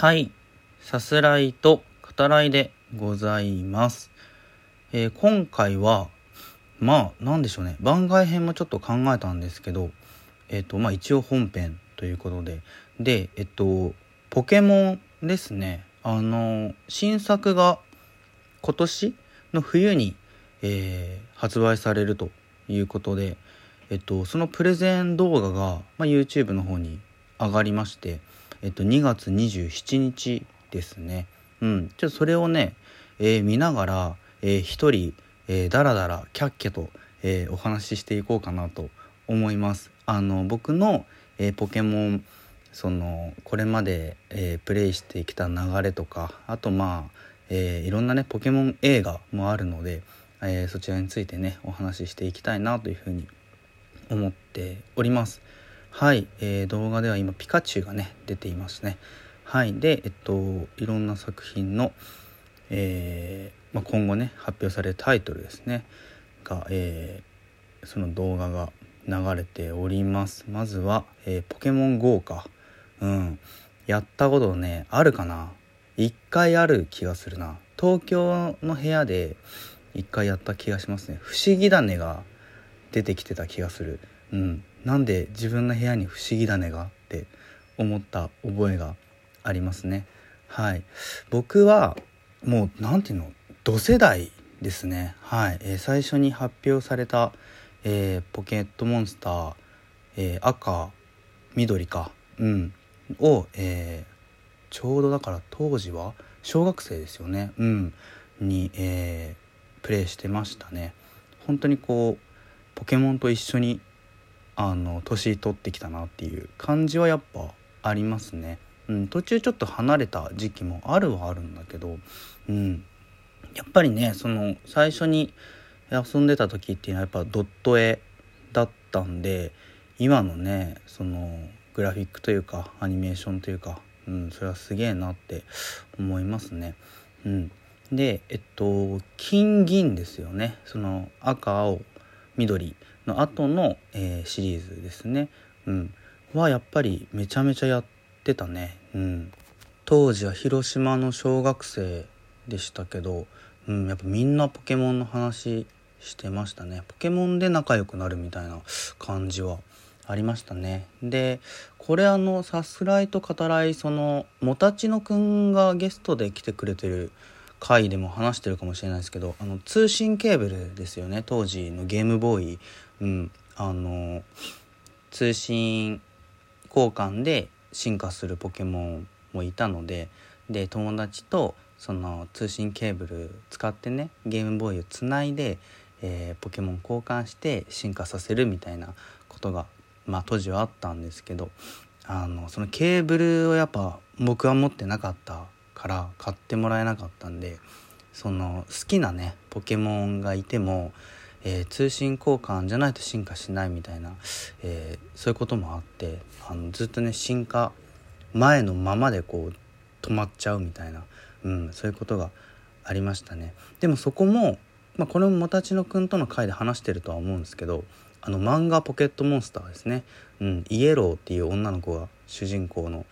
はい。さすらいと語らいでございます。えー今回は、まあ、なんでしょうね。番外編もちょっと考えたんですけど、えっ、と、まあ一応本編ということで。で、えっと、ポケモンですね。あの、新作が今年の冬に、えー発売されるということで、えっと、そのプレゼン動画が、まあ、YouTube の方に上がりまして、えっと、2月27日ですね。うん。ちょっとそれをね、えー見ながら、えー一人、えー、だらだら、キャッキャと、えーお話ししていこうかなと思います。あの、僕の、えーポケモン、その、これまで、えープレイしてきた流れとか、あとまあ、えーいろんなね、ポケモン映画もあるので、えーそちらについてね、お話ししていきたいなというふうに思っております。はい、えー動画では今ピカチュウがね出ていますね。はい、でえっといろんな作品の、えーまあ、今後ね発表されるタイトルですねが、えーその動画が流れております。まずは、えポケモン GO か。うん。やったことね、あるかな一回ある気がするな。東京の部屋で一回やった気がしますね。不思議種が出てきてた気がする。うん。なんで自分の部屋に不思議種がって思った覚えがありますね。はい。僕はもうなんていうの？同世代ですね。はい。えー最初に発表された、えーポケットモンスター、えー赤緑かうんを、えーちょうどだから当時は小学生ですよねうんに、えープレイしてましたね本当にこうポケモンと一緒にあの年取ってきたなっていう感じはやっぱありますね、うん、途中ちょっと離れた時期もあるはあるんだけどうん。やっぱりねその最初に遊んでた時っていうのはやっぱドット絵だったんで今のねそのグラフィックというかアニメーションというか、うん、それはすげえなって思いますね。うん、でえっと金銀ですよね。その赤青。緑の後の、えーシリーズですね、うん、はやっぱりめちゃめちゃやってたね。うん、当時は広島の小学生でしたけど、うん、やっぱみんなポケモンの話してましたね。ポケモンで仲良くなるみたいな感じはありましたね。でこれあのさすらいと語らいそのもたちのくんがゲストで来てくれてる回でも話してるかもしれないですけどあの通信ケーブルですよね。当時のゲームボーイ、うん、あの通信交換で進化するポケモンもいたのでで友達とその通信ケーブル使ってねゲームボーイをつないで、えーポケモン交換して進化させるみたいなことが、まあ、当時はあったんですけどあのそのケーブルをやっぱ僕は持ってなかったから買ってもらえなかったんでその好きなねポケモンがいても、えー通信交換じゃないと進化しないみたいな、えーそういうこともあってあのずっとね進化前のままでこう止まっちゃうみたいな、うん、そういうことがありましたね。でもそこも、まあ、これももたちのくんとの回で話してるとは思うんですけどあの漫画「ポケットモンスター」ですね、うん、イエローっていう女の子が主人公の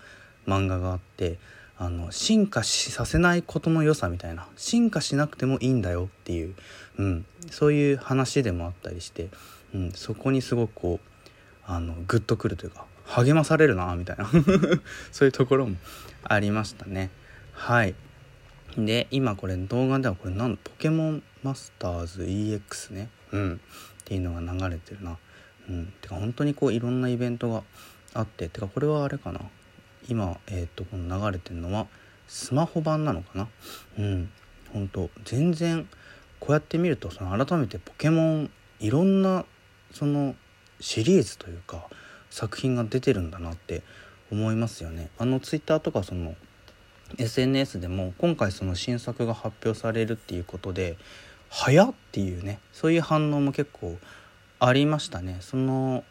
漫画があってあの進化しさせないことの良さみたいな。進化しなくてもいいんだよっていう、うん、そういう話でもあったりして、うん、そこにすごくこうあのグッとくるというか励まされるなみたいな。そういうところもありましたね。はい。で今これ動画ではこれなんだ？ポケモンマスターズ EX ね。うん。っていうのが流れてるな。うん。てか本当にこういろんなイベントがあって。てかこれはあれかな？今えっ、とこの流れてるのはスマホ版なのかな？うん本当全然こうやって見るとその改めてポケモンいろんなそのシリーズというか作品が出てるんだなって思いますよね。あのツイッターとかその SNS でも今回その新作が発表されるっていうことで「早っ!」っていうねそういう反応も結構ありましたね。その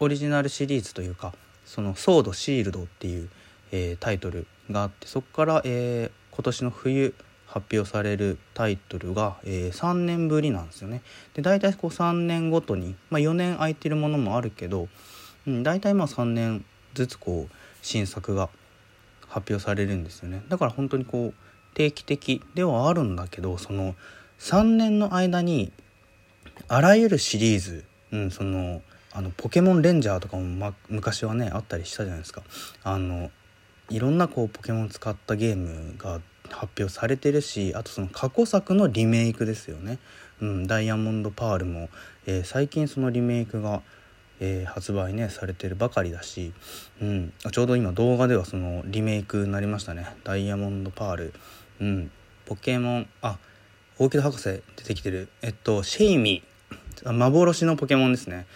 オリジナルシリーズというかその「ソードシールド」っていう、えータイトルがあってそこから、えー今年の冬発表されるタイトルが、えー3年ぶりなんですよね。で大体こう3年ごとに、まあ、4年空いてるものもあるけど、うん、大体まあ3年ずつこう新作が発表されるんですよねだから本当にこう定期的ではあるんだけどその3年の間にあらゆるシリーズ、うん、そのあのポケモンレンジャーとかも、ま、昔はねあったりしたじゃないですか。あのいろんなこうポケモン使ったゲームが発表されてるしあとその過去作のリメイクですよね、うん、ダイヤモンドパールも、えー、最近そのリメイクが、えー、発売ねされてるばかりだし、うん、ちょうど今動画ではそのリメイクになりましたね。ダイヤモンドパール、うん、ポケモンあ大木戸博士出てきてる。えっとシェイミー。幻のポケモンですね。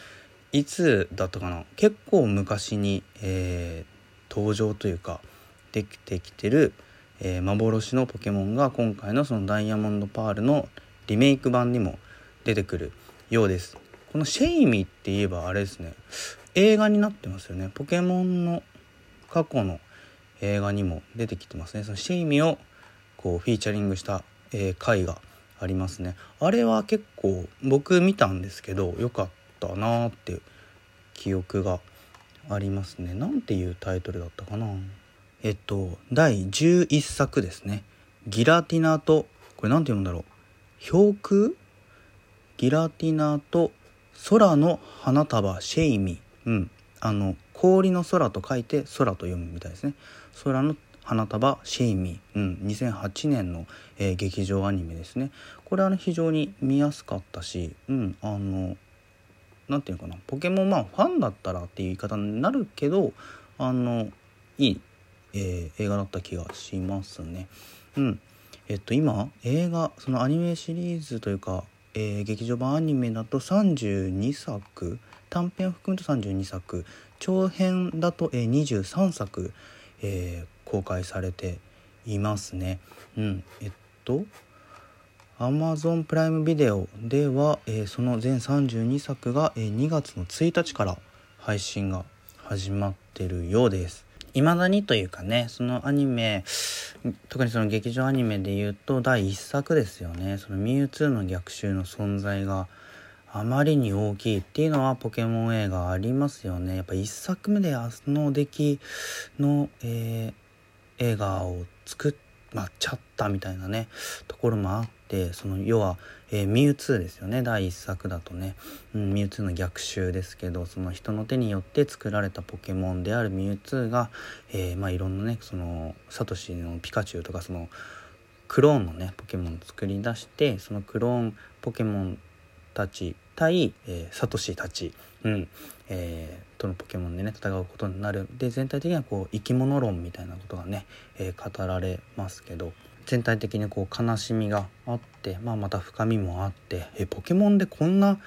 いつだったかな？結構昔に、えー、登場というかできてきてる、えー、幻のポケモンが今回のそのダイヤモンドパールのリメイク版にも出てくるようです。このシェイミーって言えばあれですね。映画になってますよね。ポケモンの過去の映画にも出てきてますね。そのシェイミをこうフィーチャリングした、えー、回がありますね。あれは結構僕見たんですけど良かったなって記憶がありますね。なんていうタイトルだったかな。えっと第11作ですね。ギラティナとこれ何て読むんだろう。氷空？ギラティナと空の花束シェイミ。うん。あの氷の空と書いて空と読むみたいですね。空の花束シェイミ。うん、2008年の、えー、劇場アニメですね。これは、ね、非常に見やすかったし、うん、あの何て言うかな？ポケモンまあファンだったらっていう言い方になるけどあのいい、えー、映画だった気がしますね。うんえっと今映画そのアニメシリーズというか、えー、劇場版アニメだと32作短編を含むと32作長編だと、えー、23作、えー、公開されていますね。うん、えっと Amazon プライムビデオでは、えー、その全32作が、えー、2月の1日から配信が始まってるようです。未だにというかねそのアニメ特にその劇場アニメで言うと第1作ですよねそのミュウツーの逆襲の存在があまりに大きいっていうのはポケモン映画ありますよねやっぱ1作目であの出来の、えー、映画を作っまちゃったみたいなねところもあってその要は、えー、ミュウツーですよね第1作だとね、うん、ミュウツーの逆襲ですけどその人の手によって作られたポケモンであるミュウツーが、えー、まあ、いろんなねそのサトシのピカチュウとかそのクローンのねポケモンを作り出してそのクローンポケモンたち対、えー、サトシたち、うん。えー、とのポケモンでね戦うことになる。で全体的にはこう生き物論みたいなことがね、えー、語られますけど全体的にこう悲しみがあって、まあ、また深みもあってえポケモンでこんな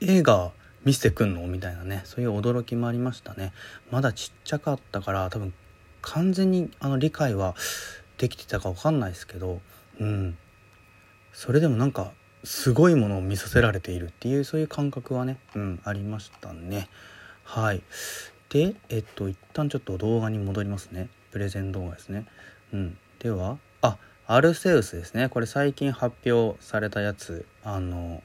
映画見せてくんの？みたいなねそういう驚きもありましたね。まだちっちゃかったから多分完全にあの理解はできてたか分かんないですけどうん。それでもなんかすごいものを見させられているっていうそういう感覚はね、うん、ありましたね。はい。で、えっと、一旦ちょっと動画に戻りますね。プレゼン動画ですね。うん。では、あ、アルセウスですね。これ最近発表されたやつ。あの、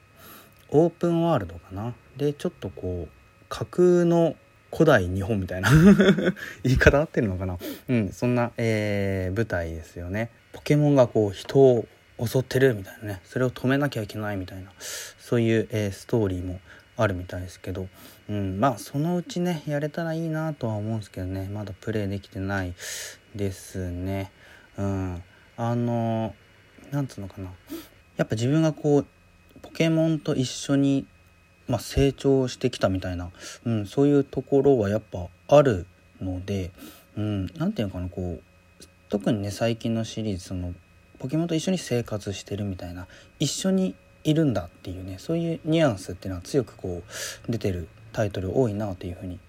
オープンワールドかな。で、ちょっとこう、架空の古代日本みたいな 言い方合ってるのかなうんそんな、えー、舞台ですよねポケモンがこう人を襲ってるみたいなねそれを止めなきゃいけないみたいなそういう、えー、ストーリーもあるみたいですけど、うん、まあそのうちねやれたらいいなとは思うんですけどね。まだプレイできてないですね。うん、あのなんつうのかな。やっぱ自分がこうポケモンと一緒に、まあ、成長してきたみたいな、うん、そういうところはやっぱあるので、うん、ていうのかなこう特にね最近のシリーズそのポケモンと一緒に生活してるみたいな一緒にいるんだっていうねそういうニュアンスっていうのは強くこう出てるタイトル多いなというふうに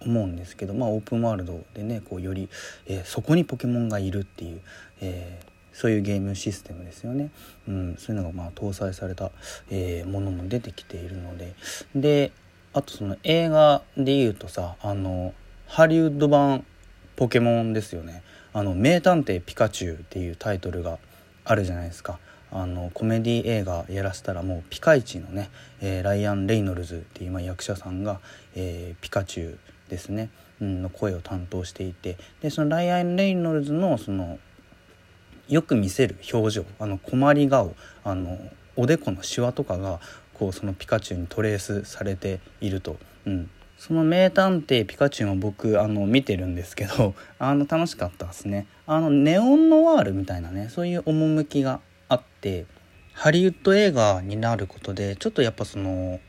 思うんですけどまあオープンワールドでねこうより、えー、そこにポケモンがいるっていう、えー、そういうゲームシステムですよね、うん、そういうのがまあ搭載された、えー、ものも出てきているので。であとその映画で言うとさあのハリウッド版ポケモンですよね。あの名探偵ピカチュウっていうタイトルがあるじゃないですか。あのコメディ映画やらせたらもうピカイチのね、えー、ライアン・レイノルズっていう今役者さんが、えー、ピカチュウですね、うんの声を担当していて。でそのライアン・レイノルズのそのよく見せる表情あの困り顔あのおでこのシワとかがこうそのピカチュウにトレースされていると、うん、その名探偵ピカチュウも僕あの見てるんですけど あの楽しかったですね。あのネオンノワールみたいなねそういう趣があってハリウッド映画になることでちょっとやっぱその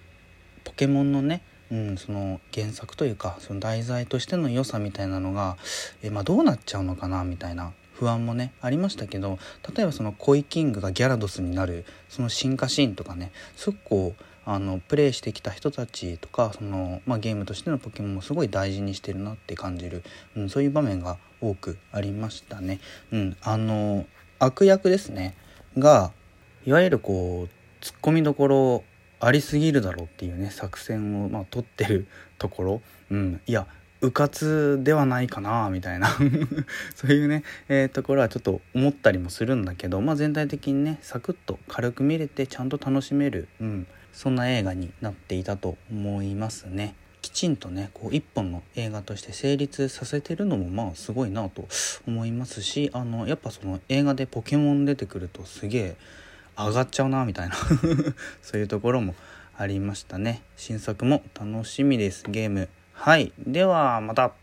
ポケモンのねうん、その原作というかその題材としての良さみたいなのがえ、まあ、どうなっちゃうのかなみたいな不安もねありましたけど例えばそのコイキングがギャラドスになるその進化シーンとかねすごくこうあのプレイしてきた人たちとかその、まあ、ゲームとしてのポケモンもすごい大事にしてるなって感じる、うん、そういう場面が多くありましたね。うん、あの悪役ですね。がいわゆるこうツッコミどころありすぎるだろうっていうね作戦をまあ取ってるところ、うん、いやうかつではないかなみたいな。そういうね、えー、ところはちょっと思ったりもするんだけど、まあ、全体的にねサクッと軽く見れてちゃんと楽しめる、うん、そんな映画になっていたと思いますね。きちんとねこう一本の映画として成立させてるのもまあすごいなと思いますしあのやっぱその映画でポケモン出てくるとすげえ上がっちゃうなみたいな そういうところもありましたね。新作も楽しみですゲーム。はい。ではまた。